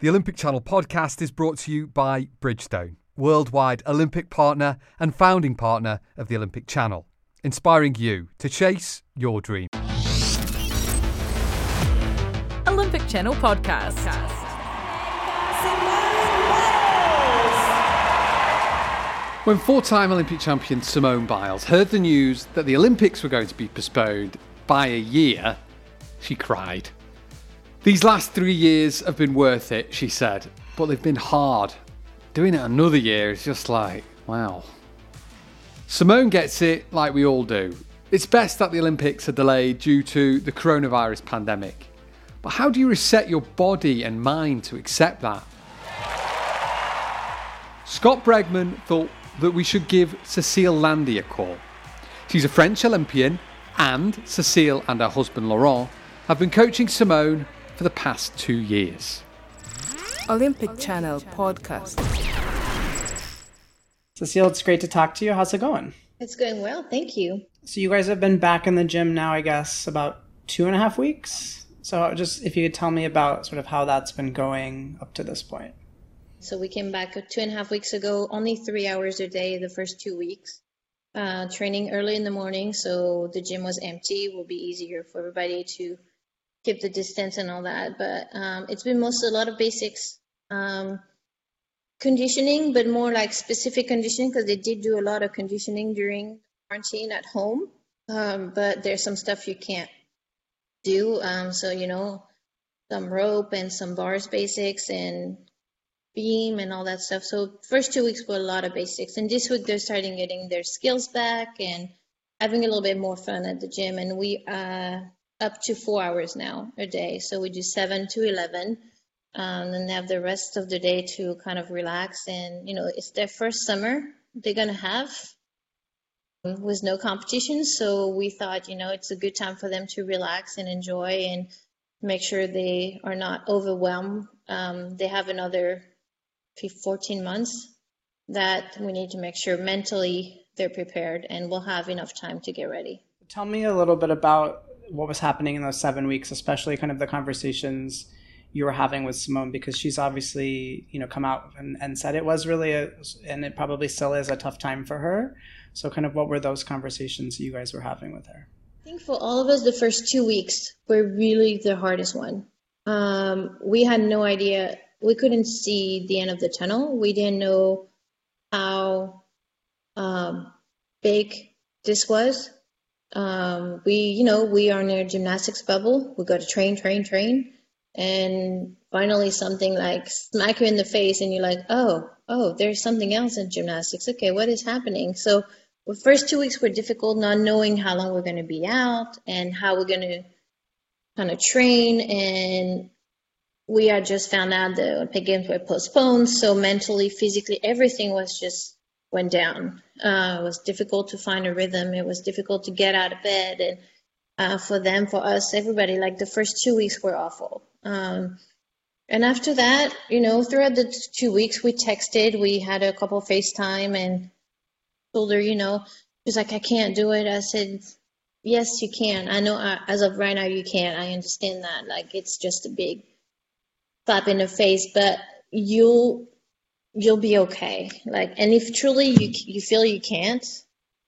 The Olympic Channel podcast is brought to you by Bridgestone, worldwide Olympic partner and founding partner of the Olympic Channel, inspiring you to chase your dream. Olympic Channel podcast. When four time Olympic champion Simone Biles heard the news that the Olympics were going to be postponed by a year, she cried. These last three years have been worth it, she said, but they've been hard. Doing it another year is just like, wow. Simone gets it like we all do. It's best that the Olympics are delayed due to the coronavirus pandemic. But how do you reset your body and mind to accept that? Scott Bregman thought that we should give Cecile Landi a call. She's a French Olympian, and Cecile and her husband Laurent have been coaching Simone for the past two years. Olympic Channel podcast. Cecile, it's great to talk to you. How's it going? It's going well, thank you. So you guys have been back in the gym now, I guess, about two and a half weeks. So just if you could tell me about sort of how that's been going up to this point. So we came back two and a half weeks ago, only three hours a day the first two weeks. Uh, training early in the morning, so the gym was empty. It will be easier for everybody to keep the distance and all that. But um, it's been mostly a lot of basics um, conditioning, but more like specific conditioning because they did do a lot of conditioning during quarantine at home. Um, but there's some stuff you can't do. Um, so, you know, some rope and some bars basics and beam and all that stuff. So first two weeks were a lot of basics. And this week they're starting getting their skills back and having a little bit more fun at the gym. And we uh, up to four hours now a day. So we do seven to 11 um, and have the rest of the day to kind of relax. And, you know, it's their first summer they're going to have with no competition. So we thought, you know, it's a good time for them to relax and enjoy and make sure they are not overwhelmed. Um, they have another 14 months that we need to make sure mentally they're prepared and we'll have enough time to get ready. Tell me a little bit about what was happening in those seven weeks, especially kind of the conversations you were having with Simone, because she's obviously, you know, come out and, and said it was really a, and it probably still is a tough time for her. So kind of what were those conversations you guys were having with her? I think for all of us, the first two weeks were really the hardest one. Um, we had no idea. We couldn't see the end of the tunnel. We didn't know how um, big this was. Um, we, you know, we are in a gymnastics bubble. We got to train, train, train. And finally, something like smack you in the face, and you're like, oh, oh, there's something else in gymnastics. Okay, what is happening? So, the first two weeks were difficult, not knowing how long we're going to be out and how we're going to kind of train. And we had just found out the Olympic Games were postponed. So, mentally, physically, everything was just went down. Uh, it was difficult to find a rhythm. It was difficult to get out of bed. And uh, for them, for us, everybody, like the first two weeks were awful. Um, and after that, you know, throughout the two weeks, we texted, we had a couple FaceTime and told her, you know, she's like, I can't do it. I said, yes, you can. I know uh, as of right now, you can't. I understand that. Like, it's just a big slap in the face, but you'll you'll be okay. Like, and if truly you you feel you can't,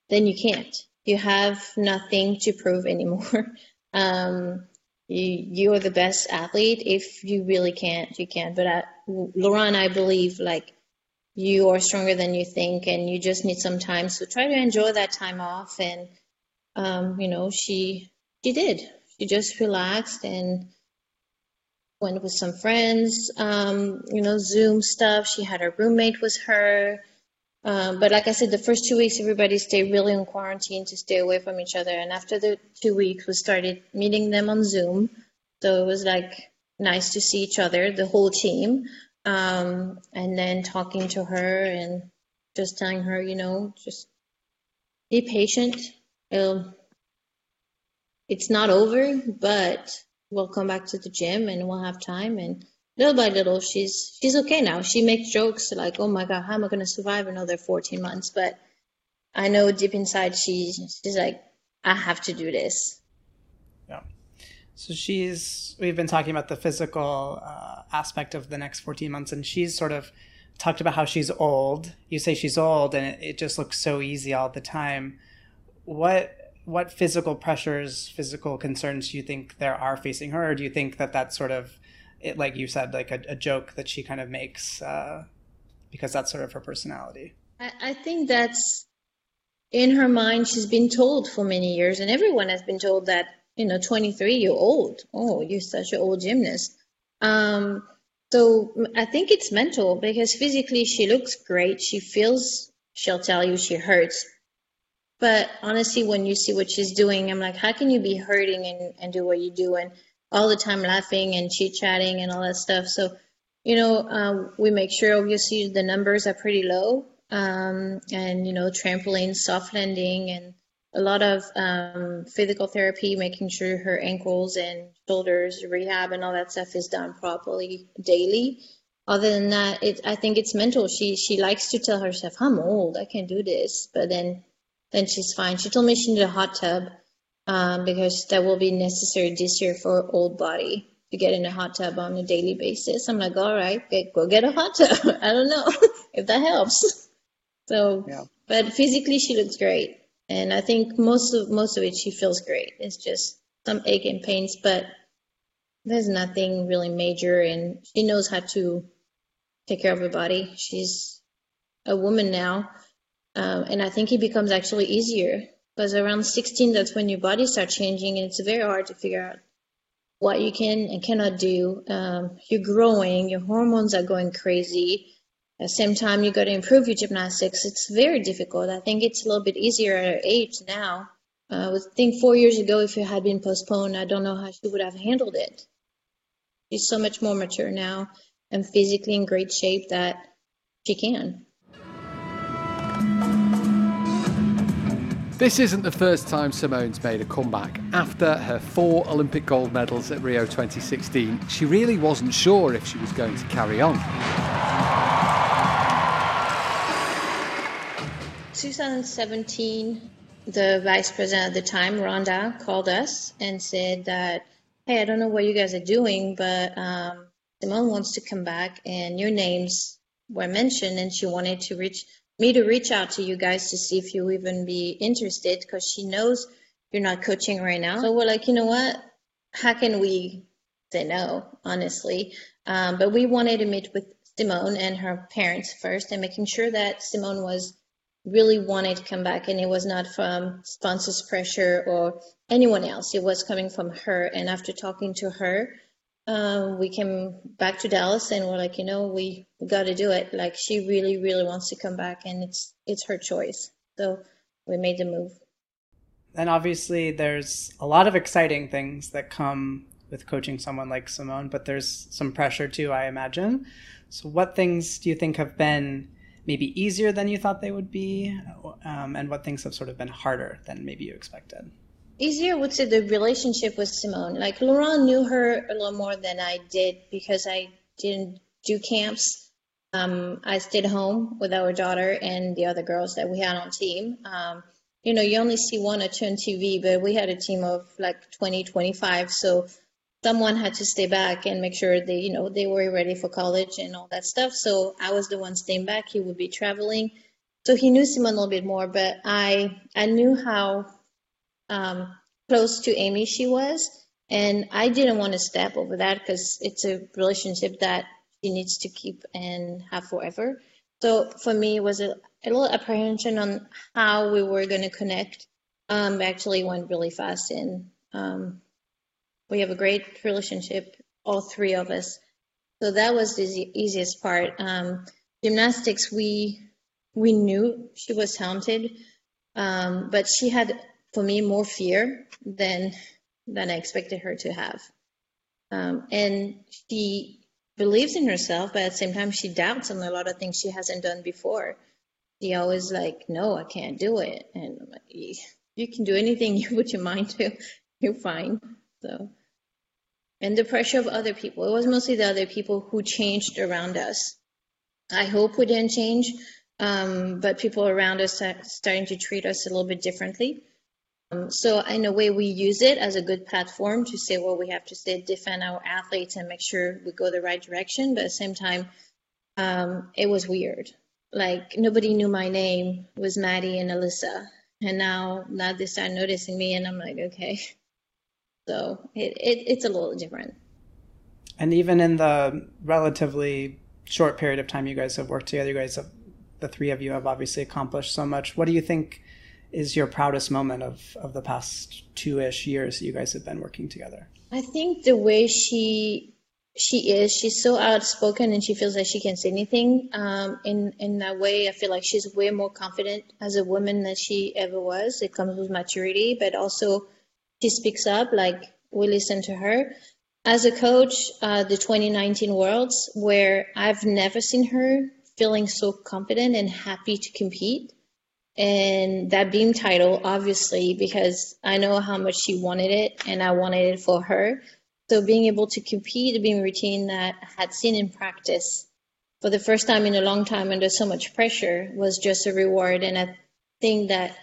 then you can't. You have nothing to prove anymore. um, you you are the best athlete. If you really can't, you can't. But I, Laurent, I believe like you are stronger than you think, and you just need some time. So try to enjoy that time off. And um, you know, she she did. She just relaxed and went with some friends, um, you know, Zoom stuff. She had her roommate with her. Um, but like I said, the first two weeks, everybody stayed really in quarantine to stay away from each other. And after the two weeks, we started meeting them on Zoom. So it was like nice to see each other, the whole team. Um, and then talking to her and just telling her, you know, just be patient. It'll, it's not over, but we'll come back to the gym and we'll have time. And little by little she's she's okay now. She makes jokes like oh my god how am i going to survive another 14 months? But i know deep inside she she's like i have to do this. Yeah. So she's, we've been talking about the physical uh, aspect of the next 14 months, and she's sort of talked about how she's old. You say she's old, and it, it just looks so easy all the time. What what physical pressures, physical concerns do you think there are facing her, or do you think that that's sort of, it, like you said, like a, a joke that she kind of makes uh, because that's sort of her personality? I, I think that's in her mind. She's been told for many years, and everyone has been told that you know, 23, you're old. Oh, you're such an old gymnast. Um, so I think it's mental because physically she looks great. She feels, she'll tell you she hurts. But honestly, when you see what she's doing, I'm like, how can you be hurting and, and do what you do and all the time laughing and chit chatting and all that stuff? So, you know, uh, we make sure obviously the numbers are pretty low. Um, and, you know, trampoline, soft landing, and a lot of um, physical therapy, making sure her ankles and shoulders rehab and all that stuff is done properly daily. Other than that, it, I think it's mental. She she likes to tell herself, "I'm old, I can't do this," but then then she's fine. She told me she needed a hot tub um, because that will be necessary this year for her old body to get in a hot tub on a daily basis. I'm like, all right, go get a hot tub. I don't know if that helps. So, yeah. but physically, she looks great and I think most of most of it she feels great. It's just some ache and pains, but there's nothing really major, and she knows how to take care of her body. She's a woman now, um, and I think it becomes actually easier because around 16, that's when your body starts changing, and it's very hard to figure out what you can and cannot do. Um, you're growing, your hormones are going crazy at the same time, you got to improve your gymnastics. It's very difficult. I think it's a little bit easier at her age now. Uh, I think four years ago, if it had been postponed, I don't know how she would have handled it. She's so much more mature now and physically in great shape that she can. This isn't the first time Simone's made a comeback. After her four Olympic gold medals at Rio 2016, she really wasn't sure if she was going to carry on. 2017, the vice president at the time, Rhonda, called us and said that, hey, I don't know what you guys are doing, but um, Simone wants to come back, and your names were mentioned, and she wanted to reach me to reach out to you guys to see if you even be interested because she knows you're not coaching right now. So we're like, you know what? How can we say no, honestly? Um, but we wanted to meet with Simone and her parents first and making sure that Simone was really wanted to come back and it was not from sponsors pressure or anyone else it was coming from her and after talking to her um, we came back to dallas and we're like you know we, we got to do it. Like she really really wants to come back and it's it's her choice. So we made the move. And obviously there's a lot of exciting things that come with coaching someone like simone but there's some pressure too i imagine. So what things do you think have been maybe easier than you thought they would be, um, and what things have sort of been harder than maybe you expected? Easier would say the relationship with Simone. Like Laurent knew her a little more than I did because I didn't do camps. Um, I stayed home with our daughter and the other girls that we had on team. Um, you know, you only see one or two on TV, but we had a team of like 20, 25. So someone had to stay back and make sure they, you know, they were ready for college and all that stuff. So I was the one staying back. He would be traveling. So he knew Simone a little bit more, but I I knew how um, close to Aimee she was, and I didn't want to step over that because it's a relationship that she needs to keep and have forever. So for me, it was a, a little apprehension on how we were going to connect. Um, actually went really fast, and um, we have a great relationship, all three of us. So that was the easiest part. Um, gymnastics, we we knew she was talented, um, but she had, for me, more fear than than I expected her to have. Um, and she believes in herself, but at the same time, she doubts on a lot of things she hasn't done before. She always like, no, I can't do it, and I'm like, you can do anything you put your mind to, you're fine. So and the pressure of other people. It was mostly the other people who changed around us. I hope we didn't change, um, but people around us are starting to treat us a little bit differently. Um, so in a way, we use it as a good platform to say, well, we have to stay defend our athletes and make sure we go the right direction. But at the same time, um, it was weird. Like nobody knew my name was Maddie and Alyssa, and now now they start noticing me, and I'm like, okay. So it, it it's a little different. And even in the relatively short period of time you guys have worked together, you guys have the three of you have obviously accomplished so much. What do you think is your proudest moment of, of the past two ish years that you guys have been working together? I think the way she she is she's so outspoken and she feels like she can say anything. Um, in in that way i feel like she's way more confident as a woman than she ever was. It comes with maturity but also she speaks up like we listen to her. As a coach uh, the 2019 worlds where i've never seen her feeling so confident and happy to compete and that beam title obviously because i know how much she wanted it and i wanted it for her so being able to compete, being routine that I had seen in practice for the first time in a long time under so much pressure was just a reward. And I think that,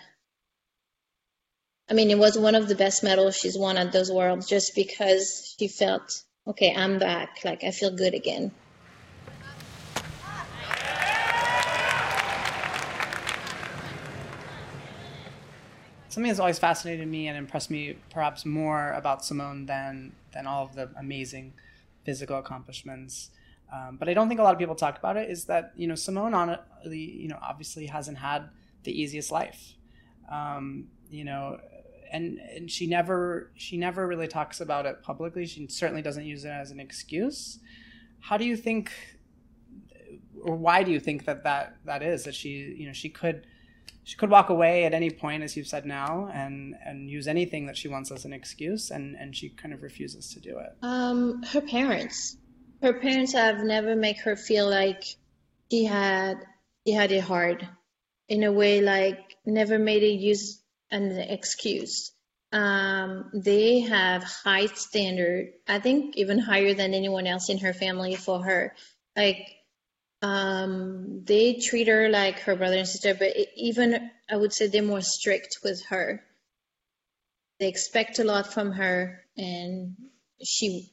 I mean, it was one of the best medals she's won at those worlds just because she felt, okay, I'm back. Like I feel good again. Something that's always fascinated me and impressed me perhaps more about Simone than than all of the amazing physical accomplishments. Um, but I don't think a lot of people talk about it. Is that you know Simone on the you know obviously hasn't had the easiest life, um, you know, and and she never she never really talks about it publicly. She certainly doesn't use it as an excuse. How do you think, or why do you think that that that is that she you know she could she could walk away at any point, as you've said now, and and use anything that she wants as an excuse, and and she kind of refuses to do it. Um, her parents, her parents have never make her feel like she had she had it hard, in a way like never made it use an excuse. Um, they have high standard. I think even higher than anyone else in her family for her. Like um, they treat her like her brother and sister, but even I would say they're more strict with her. They expect a lot from her, and she,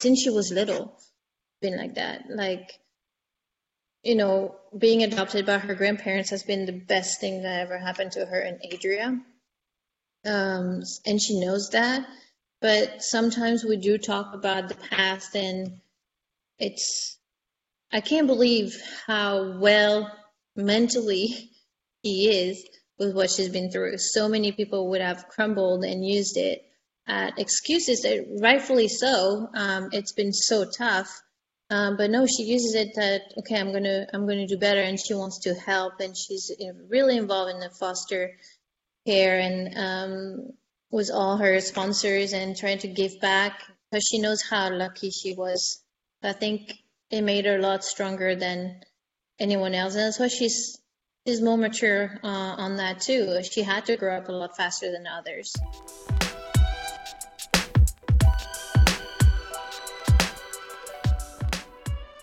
since she was little, been like that. Like, you know, being adopted by her grandparents has been the best thing that ever happened to her and Adria. Um, and she knows that. But sometimes we do talk about the past, and it's I can't believe how well mentally he is with what she's been through. So many people would have crumbled and used it at excuses, that rightfully so. Um, it's been so tough. Um, but no, she uses it that okay, I'm gonna I'm gonna do better, and she wants to help, and she's really involved in the foster care and um, with all her sponsors and trying to give back because she knows how lucky she was. I think it made her a lot stronger than anyone else, and that's why she's she's more mature uh, on that too. She had to grow up a lot faster than others.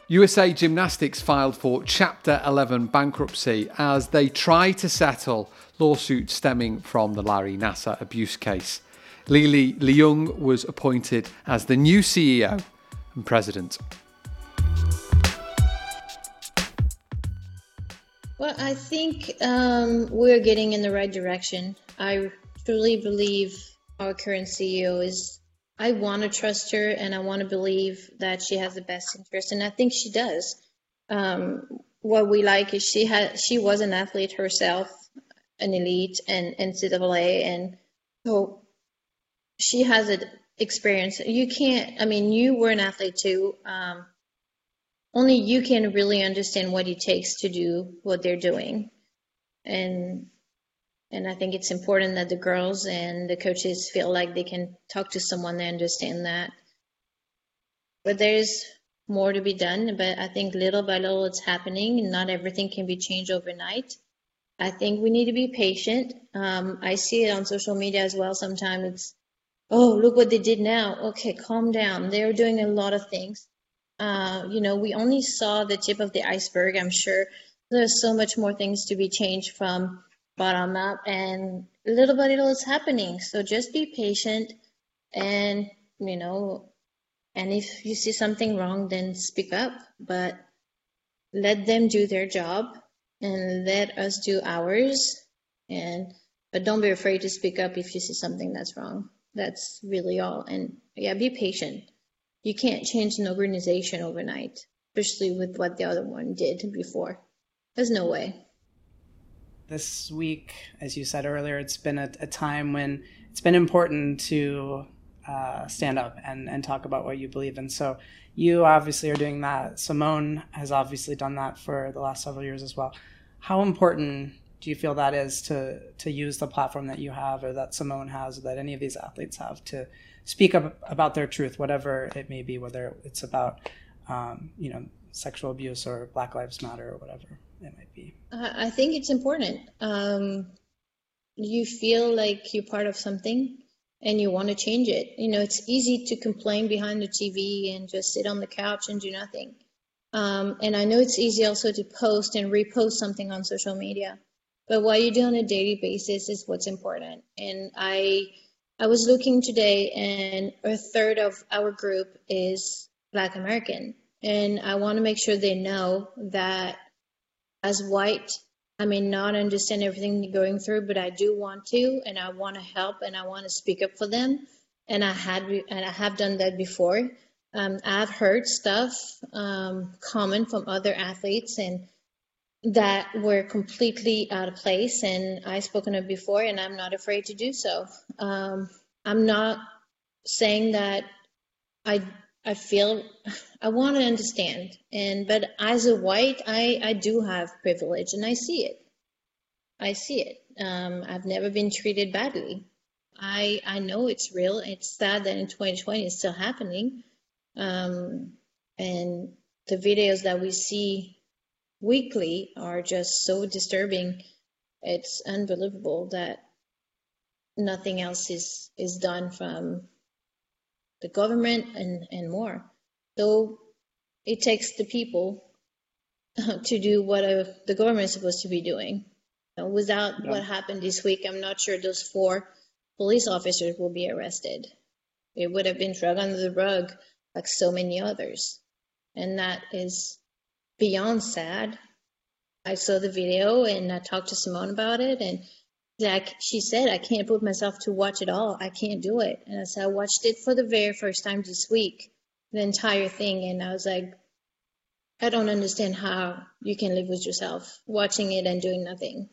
USA Gymnastics filed for Chapter 11 bankruptcy as they try to settle lawsuits stemming from the Larry Nassar abuse case. Li Leung was appointed as the new CEO and president. I think um, we're getting in the right direction. I truly believe our current CEO is. I want to trust her, and I want to believe that she has the best interest, and I think she does. Um, what we like is she had she was an athlete herself, an elite and NCAA, and so she has an experience. You can't. I mean, you were an athlete too. Um, only you can really understand what it takes to do what they're doing. And and i think it's important that the girls and the coaches feel like they can talk to someone that understand that. But there's more to be done but i think little by little it's happening not everything can be changed overnight. I think we need to be patient. Um, i see it on social media as well sometimes. It's oh look what they did now. Okay calm down. They're doing a lot of things uh, you know, we only saw the tip of the iceberg. I'm sure there's so much more things to be changed from bottom up, and little by little it's happening. So just be patient, and you know, and if you see something wrong, then speak up. But let them do their job, and let us do ours. And but don't be afraid to speak up if you see something that's wrong. That's really all. And yeah, be patient. You can't change an organization overnight, especially with what the other one did before. There's no way. This week, as you said earlier, it's been a, a time when it's been important to uh, stand up and, and talk about what you believe in. So you obviously are doing that. Simone has obviously done that for the last several years as well. How important do you feel that is to to use the platform that you have or that Simone has or that any of these athletes have to speak up about their truth, whatever it may be, whether it's about um, you know sexual abuse or Black Lives Matter or whatever it might be. I think it's important. Um, you feel like you're part of something and you want to change it. You know, it's easy to complain behind the TV and just sit on the couch and do nothing. Um, and I know it's easy also to post and repost something on social media. But what you do on a daily basis is what's important. And I I was looking today and a third of our group is black American. And I want to make sure they know that as white, I may not understand everything you're going through, but I do want to and I want to help and I want to speak up for them. And I had and I have done that before. Um, I've heard stuff um, common from other athletes and that were completely out of place. And I've spoken of before, and I'm not afraid to do so. Um, I'm not saying that I I feel I want to understand, and but as a white, I I do have privilege, and I see it. I see it. Um, I've never been treated badly. I I know it's real. It's sad that in 2020 it's still happening, um, and the videos that we see weekly are just so disturbing. It's unbelievable that nothing else is is done from the government and and more. So it takes the people to do what a, the government is supposed to be doing. without yeah. what happened this week, I'm not sure those four police officers will be arrested. It would have been dragged under the rug like so many others. And that is beyond sad. I saw the video and I talked to Simone about it, and like she said, I can't put myself to watch it all. I can't do it. And I said I watched it for the very first time this week, the entire thing, and I was like, I don't understand how you can live with yourself watching it and doing nothing.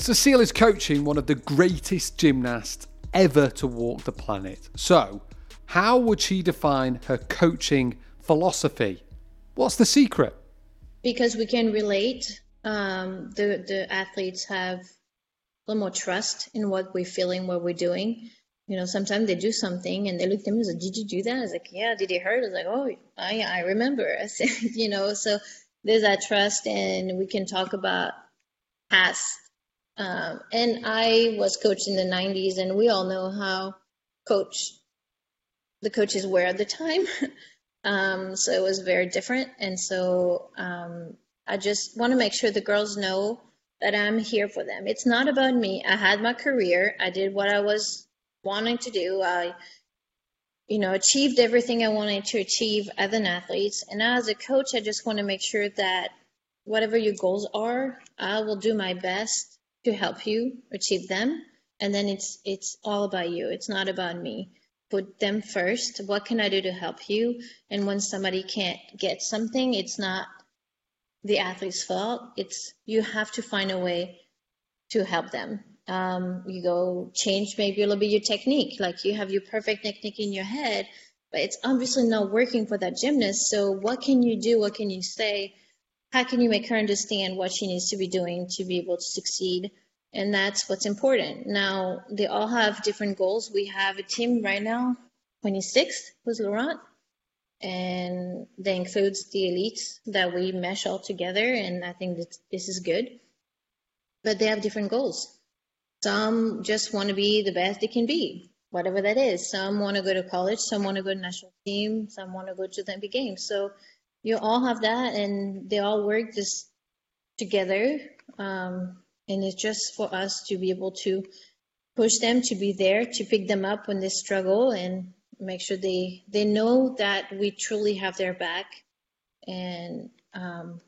Cecile is coaching one of the greatest gymnasts ever to walk the planet. So, how would she define her coaching philosophy? What's the secret? Because we can relate. Um, the the athletes have a little more trust in what we're feeling, what we're doing. You know, sometimes they do something and they look at me and say, "Did you do that?" I was like, "Yeah." Did it hurt? I was like, "Oh, I I remember." I said, you know, so there's that trust, and we can talk about past um, and I was coached in the 90s, and we all know how coach the coaches were at the time. um, so it was very different. And so um, I just want to make sure the girls know that I'm here for them. It's not about me. I had my career. I did what I was wanting to do. I, you know, achieved everything I wanted to achieve as an athlete. And as a coach, I just want to make sure that whatever your goals are, I will do my best to help you achieve them. And then it's it's all about you. It's not about me. Put them first. What can i do to help you? And when somebody can't get something it's not the athlete's fault. It's you have to find a way to help them. Um, you go change maybe a little bit your technique. Like you have your perfect technique in your head but it's obviously not working for that gymnast. So what can you do? What can you say how can you make her understand what she needs to be doing to be able to succeed? And that's what's important. Now, they all have different goals. We have a team right now, 26 with Laurent, and that includes the elites that we mesh all together. And I think that this is good. But they have different goals. Some just want to be the best they can be. whatever that is. Some want to go to college, some want to go to national team, some want to go to the Olympic Games. So you all have that, and they all work just together. Um, and it's just for us to be able to push them to be there to pick them up when they struggle and make sure they they know that we truly have their back and um,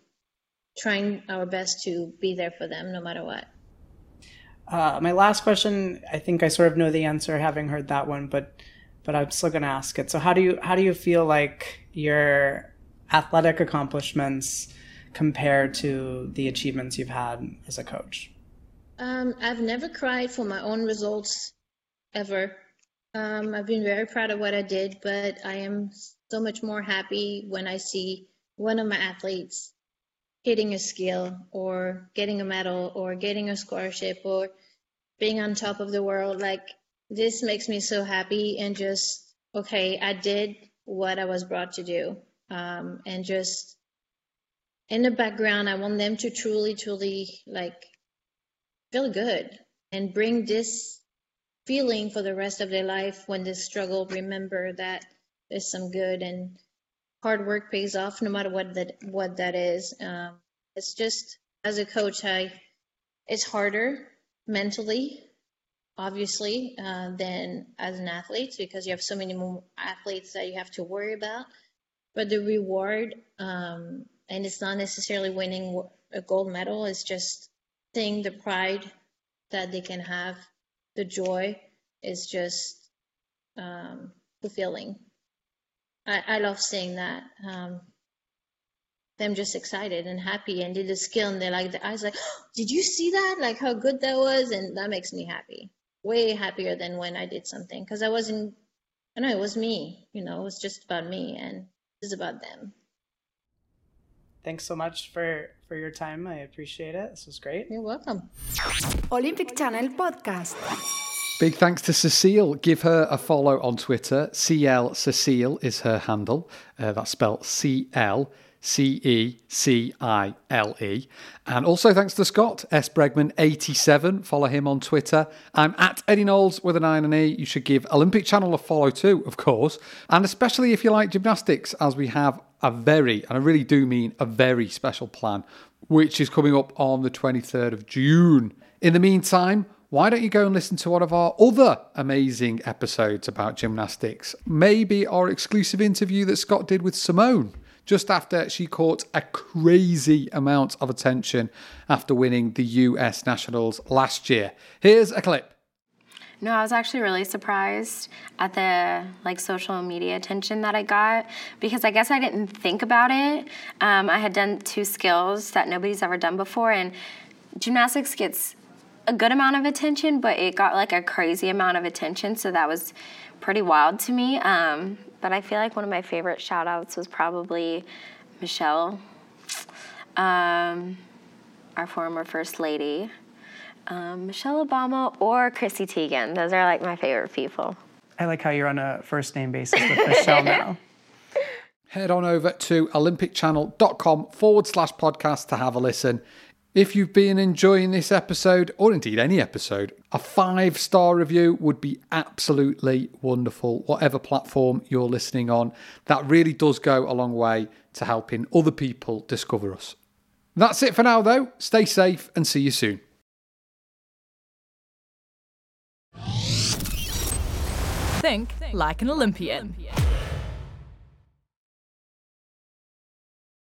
trying our best to be there for them no matter what. Uh, my last question, I think I sort of know the answer having heard that one, but but I'm still going to ask it. So how do you how do you feel like your athletic accomplishments compared to the achievements you've had as a coach? Um, I've never cried for my own results ever. Um, I've been very proud of what I did, but I am so much more happy when I see one of my athletes hitting a skill or getting a medal or getting a scholarship or being on top of the world. Like this makes me so happy and just, okay, I did what I was brought to do. Um, and just in the background, I want them to truly, truly like feel good and bring this feeling for the rest of their life when they struggle. Remember that there's some good and hard work pays off no matter what that what that is. Um, it's just as a coach, I it's harder mentally, obviously, uh, than as an athlete because you have so many more athletes that you have to worry about. But the reward, um, and it's not necessarily winning a gold medal. It's just seeing the pride that they can have, the joy is just um, fulfilling. I, I love seeing that. Um, them just excited and happy and did the skill and they're like the eyes like oh, did you see that like how good that was and that makes me happy way happier than when i did something because i wasn't i know it was me you know it was just about me and it's about them thanks so much for for your time i appreciate it this was great you're welcome olympic channel podcast Big thanks to Cecile. Give her a follow on Twitter. CL Cecile is her handle. Uh, that's spelled C L C E C I L E. And also thanks to Scott, S. Bregman87. Follow him on Twitter. I'm at Eddie Knowles with an I and an E. You should give Olympic Channel a follow too, of course. And especially if you like gymnastics, as we have a very, and I really do mean a very special plan, which is coming up on the 23rd of June. In the meantime, why don't you go and listen to one of our other amazing episodes about gymnastics? Maybe our exclusive interview that Scott did with Simone just after she caught a crazy amount of attention after winning the US Nationals last year. Here's a clip. No, I was actually really surprised at the like social media attention that I got because I guess I didn't think about it. Um, I had done two skills that nobody's ever done before, and gymnastics gets a good amount of attention, but it got like a crazy amount of attention. So that was pretty wild to me. Um, but I feel like one of my favorite shout outs was probably Michelle, um, our former First Lady, um, Michelle Obama, or Chrissy Teigen. Those are like my favorite people. I like how you're on a first name basis with Michelle now. Head on over to olympicchannel.com forward slash podcast to have a listen. If you've been enjoying this episode, or indeed any episode, a five star review would be absolutely wonderful, whatever platform you're listening on. That really does go a long way to helping other people discover us. That's it for now, though. Stay safe and see you soon. Think like an Olympian.